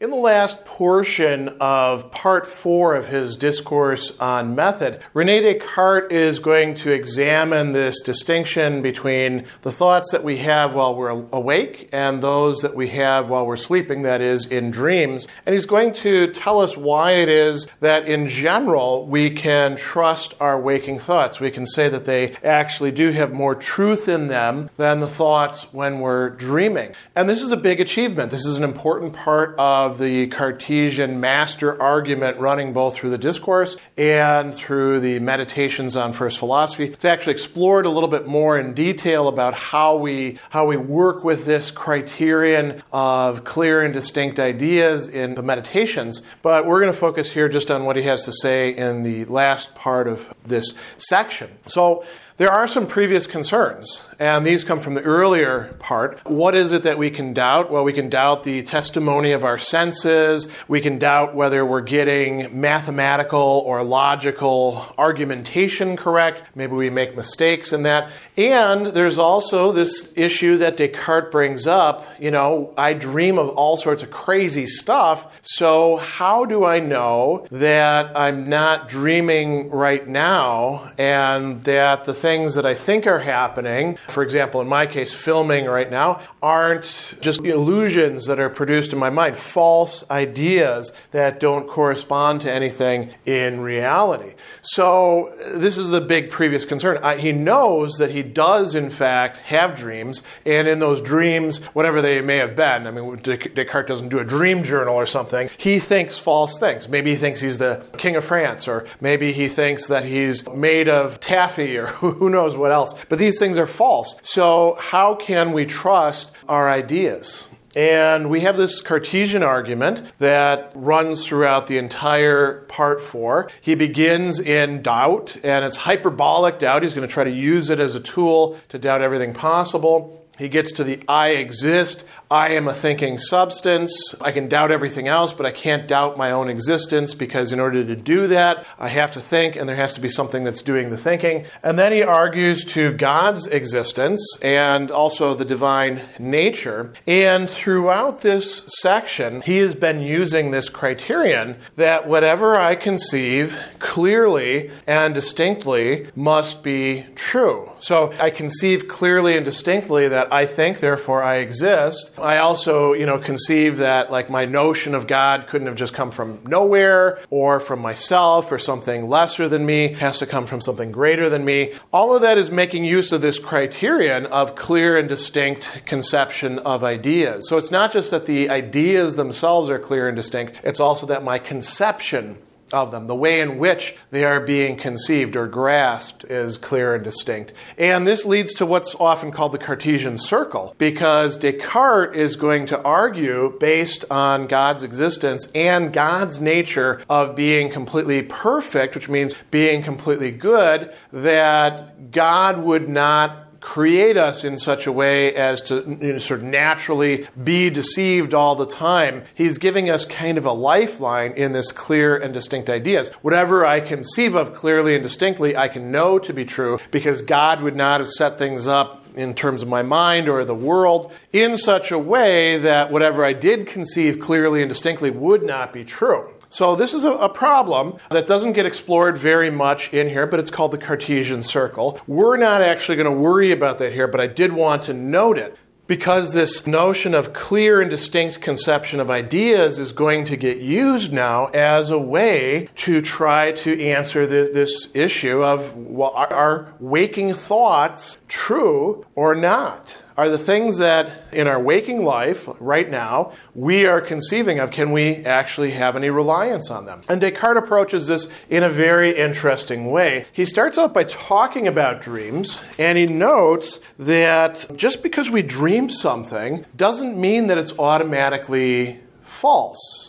In the last portion of part four of his discourse on method, Rene Descartes is going to examine this distinction between the thoughts that we have while we're awake and those that we have while we're sleeping, that is, in dreams. And he's going to tell us why it is that, in general, we can trust our waking thoughts. We can say that they actually do have more truth in them than the thoughts when we're dreaming. And this is a big achievement. This is an important part of of the Cartesian master argument running both through the discourse and through the meditations on first philosophy. It's actually explored a little bit more in detail about how we how we work with this criterion of clear and distinct ideas in the meditations. But we're going to focus here just on what he has to say in the last part of this section. So there are some previous concerns, and these come from the earlier part. What is it that we can doubt? Well, we can doubt the testimony of our senses. We can doubt whether we're getting mathematical or logical argumentation correct. Maybe we make mistakes in that. And there's also this issue that Descartes brings up. You know, I dream of all sorts of crazy stuff. So, how do I know that I'm not dreaming right now and that the things that I think are happening, for example, in my case, filming right now, aren't just illusions that are produced in my mind, false ideas that don't correspond to anything in reality. So, this is the big previous concern. I, he knows that he does, in fact, have dreams, and in those dreams, whatever they may have been, I mean, Descartes doesn't do a dream journal or something, he thinks false things. Maybe he thinks he's the king of France, or maybe he thinks that he's made of taffy, or who knows what else. But these things are false. So, how can we trust our ideas? And we have this Cartesian argument that runs throughout the entire part four. He begins in doubt, and it's hyperbolic doubt. He's going to try to use it as a tool to doubt everything possible. He gets to the I exist, I am a thinking substance. I can doubt everything else, but I can't doubt my own existence because in order to do that, I have to think and there has to be something that's doing the thinking. And then he argues to God's existence and also the divine nature. And throughout this section, he has been using this criterion that whatever I conceive clearly and distinctly must be true. So I conceive clearly and distinctly that I think, therefore I exist. I also, you know, conceive that like my notion of God couldn't have just come from nowhere or from myself or something lesser than me, it has to come from something greater than me. All of that is making use of this criterion of clear and distinct conception of ideas. So it's not just that the ideas themselves are clear and distinct, it's also that my conception of them. The way in which they are being conceived or grasped is clear and distinct. And this leads to what's often called the Cartesian circle, because Descartes is going to argue based on God's existence and God's nature of being completely perfect, which means being completely good, that God would not create us in such a way as to you know, sort of naturally be deceived all the time. He's giving us kind of a lifeline in this clear and distinct ideas. Whatever I conceive of clearly and distinctly, I can know to be true because God would not have set things up in terms of my mind or the world in such a way that whatever I did conceive clearly and distinctly would not be true. So, this is a, a, problem that doesn't get explored very much in here, but it's called the Cartesian circle. We're not actually going to worry about that here, but I did want to note it because this notion of clear and distinct conception of ideas is going to get used now as a way to try to answer the, this issue of well, are, are waking thoughts true or not? Are the things that in our waking life right now we are conceiving of. Can we actually have any reliance on them? And Descartes approaches this in a very interesting way. He starts out by talking about dreams, and he notes that just because we dream something doesn't mean that it's automatically false.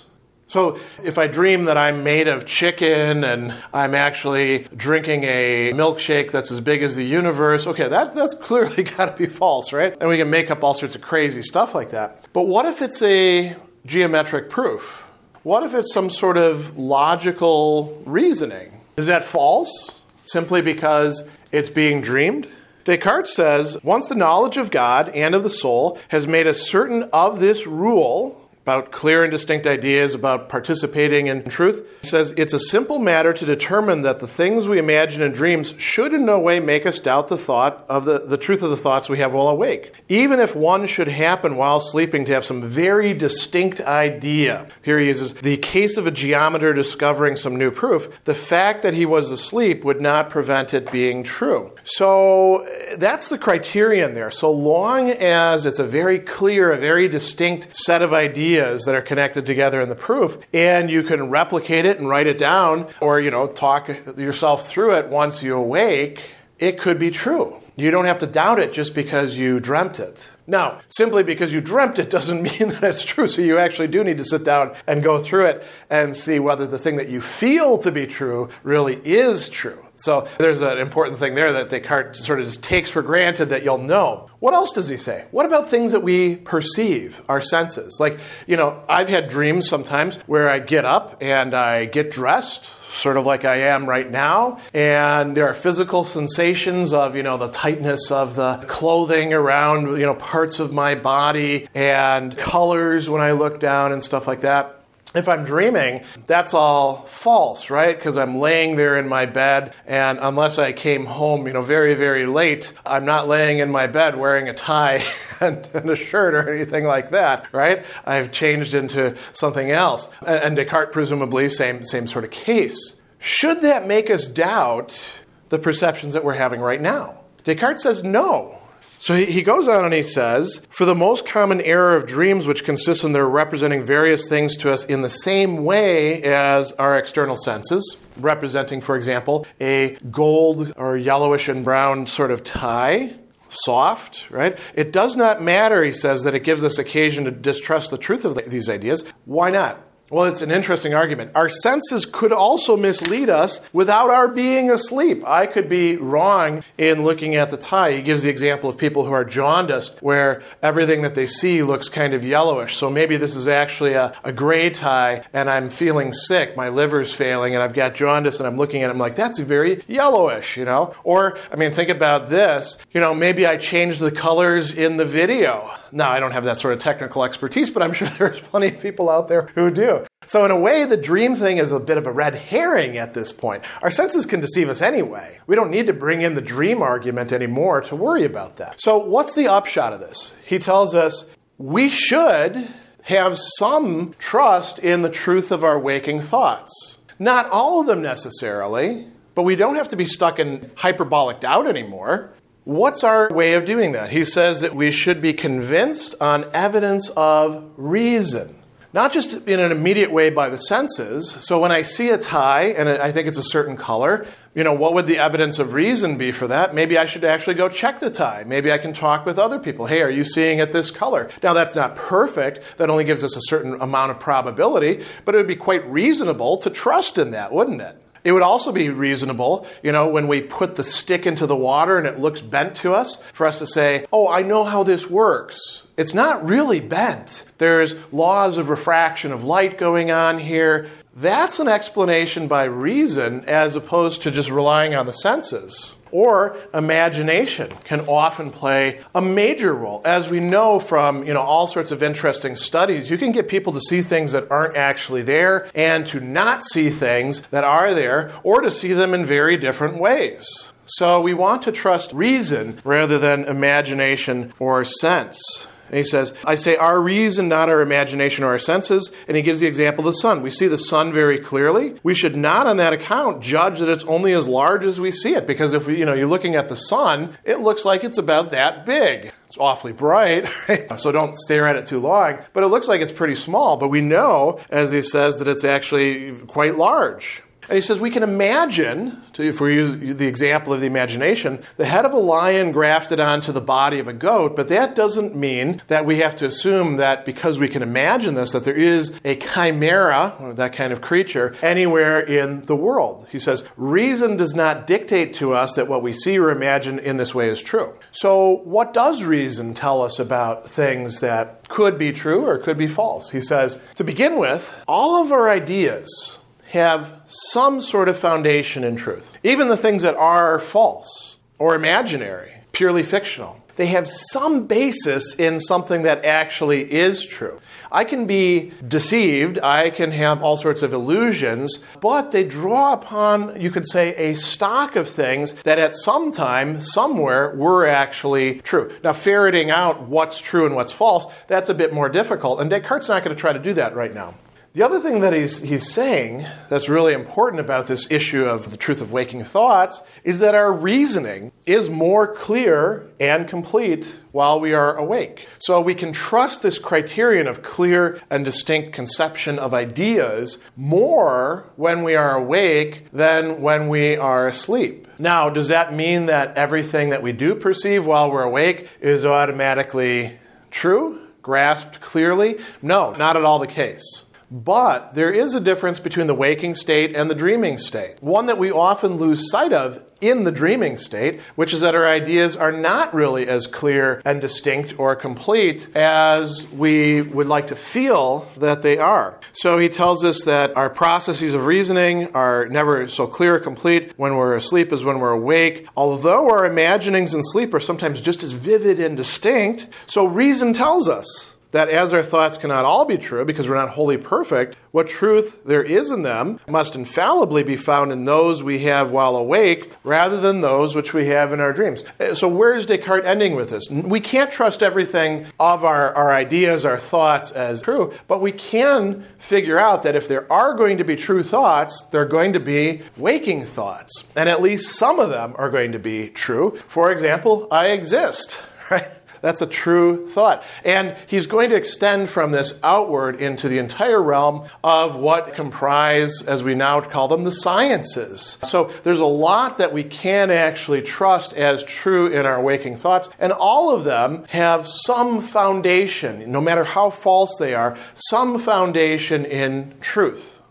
So if I dream that I'm made of chicken and I'm actually drinking a milkshake that's as big as the universe, okay, that, that's clearly got to be false, right? And we can make up all sorts of crazy stuff like that. But what if it's a geometric proof? What if it's some sort of logical reasoning? Is that false simply because it's being dreamed? Descartes says once the knowledge of God and of the soul has made us certain of this rule, about clear and distinct ideas about participating in truth. He says it's a simple matter to determine that the things we imagine in dreams should in no way make us doubt the thought of the, the truth of the thoughts we have while awake. Even if one should happen while sleeping to have some very distinct idea. Here he uses the case of a geometer discovering some new proof. The fact that he was asleep would not prevent it being true. So that's the criterion there. So long as it's a very clear, a very distinct set of ideas ideas that are connected together in the proof and you can replicate it and write it down or you know talk yourself through it once you awake it could be true you don't have to doubt it just because you dreamt it now, simply because you dreamt it doesn't mean that it's true. So you actually do need to sit down and go through it and see whether the thing that you feel to be true really is true. So there's an important thing there that Descartes sort of takes for granted that you'll know. What else does he say? What about things that we perceive, our senses? Like, you know, I've had dreams sometimes where I get up and I get dressed, sort of like I am right now, and there are physical sensations of, you know, the tightness of the clothing around, you know, parts of my body and colors when I look down and stuff like that if I'm dreaming, that's all false, right? Because I'm laying there in my bed, and unless I came home, you know, very, very late, I'm not laying in my bed wearing a tie and, and a shirt or anything like that, right? I've changed into something else. And, and Descartes, presumably, same, same sort of case. Should that make us doubt the perceptions that we're having right now? Descartes says no. So he goes on and he says, For the most common error of dreams, which consists in their representing various things to us in the same way as our external senses, representing, for example, a gold or yellowish and brown sort of tie, soft, right? It does not matter, he says, that it gives us occasion to distrust the truth of these ideas. Why not? Well, it's an interesting argument. Our senses could also mislead us without our being asleep. I could be wrong in looking at the tie. He gives the example of people who are jaundiced, where everything that they see looks kind of yellowish. So maybe this is actually a, a gray tie, and I'm feeling sick. My liver's failing, and I've got jaundice, and I'm looking at it. I'm like, that's very yellowish, you know? Or, I mean, think about this. You know, maybe I changed the colors in the video. Now, I don't have that sort of technical expertise, but I'm sure there's plenty of people out there who do. So, in a way, the dream thing is a bit of a red herring at this point. Our senses can deceive us anyway. We don't need to bring in the dream argument anymore to worry about that. So, what's the upshot of this? He tells us we should have some trust in the truth of our waking thoughts. Not all of them necessarily, but we don't have to be stuck in hyperbolic doubt anymore. What's our way of doing that? He says that we should be convinced on evidence of reason. Not just in an immediate way by the senses. So when I see a tie and I think it's a certain color, you know, what would the evidence of reason be for that? Maybe I should actually go check the tie. Maybe I can talk with other people. Hey, are you seeing it this color? Now, that's not perfect. That only gives us a certain amount of probability, but it would be quite reasonable to trust in that, wouldn't it? It would also be reasonable, you know, when we put the stick into the water and it looks bent to us, for us to say, oh, I know how this works. It's not really bent. There's laws of refraction of light going on here. That's an explanation by reason as opposed to just relying on the senses or imagination can often play a major role. As we know from you know, all sorts of interesting studies, you can get people to see things that aren't actually there and to not see things that are there or to see them in very different ways. So we want to trust reason rather than imagination or sense. And he says, I say our reason, not our imagination or our senses. And he gives the example of the sun. We see the sun very clearly. We should not, on that account, judge that it's only as large as we see it. Because if we, you know, you're looking at the sun, it looks like it's about that big. It's awfully bright, right? so don't stare at it too long. But it looks like it's pretty small. But we know, as he says, that it's actually quite large. And he says we can imagine, if we use the example of the imagination, the head of a lion grafted onto the body of a goat, but that doesn't mean that we have to assume that because we can imagine this, that there is a chimera, or that kind of creature, anywhere in the world. He says reason does not dictate to us that what we see or imagine in this way is true. So, what does reason tell us about things that could be true or could be false? He says, to begin with, all of our ideas have some sort of foundation in truth. Even the things that are false or imaginary, purely fictional, they have some basis in something that actually is true. I can be deceived, I can have all sorts of illusions, but they draw upon, you could say, a stock of things that at some time, somewhere, were actually true. Now, ferreting out what's true and what's false, that's a bit more difficult, and Descartes' not going to try to do that right now. The other thing that he's, he's saying that's really important about this issue of the truth of waking thoughts is that our reasoning is more clear and complete while we are awake. So we can trust this criterion of clear and distinct conception of ideas more when we are awake than when we are asleep. Now, does that mean that everything that we do perceive while we're awake is automatically true, grasped clearly? No, not at all the case. But there is a difference between the waking state and the dreaming state. One that we often lose sight of in the dreaming state, which is that our ideas are not really as clear and distinct or complete as we would like to feel that they are. So he tells us that our processes of reasoning are never so clear or complete when we're asleep as when we're awake, although our imaginings in sleep are sometimes just as vivid and distinct. So reason tells us that as our thoughts cannot all be true because we're not wholly perfect, what truth there is in them must infallibly be found in those we have while awake rather than those which we have in our dreams. Uh, so, where is Descartes ending with this? We can't trust everything of our, our ideas, our thoughts as true, but we can figure out that if there are going to be true thoughts, they're going to be waking thoughts. And at least some of them are going to be true. For example, I exist, right? That's a true thought. And he's going to extend from this outward into the entire realm of what comprise, as we now call them, the sciences. So there's a lot that we can actually trust as true in our waking thoughts, and all of them have some foundation, no matter how false they are, some foundation in truth.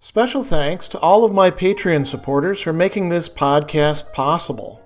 Special thanks to all of my Patreon supporters for making this podcast possible.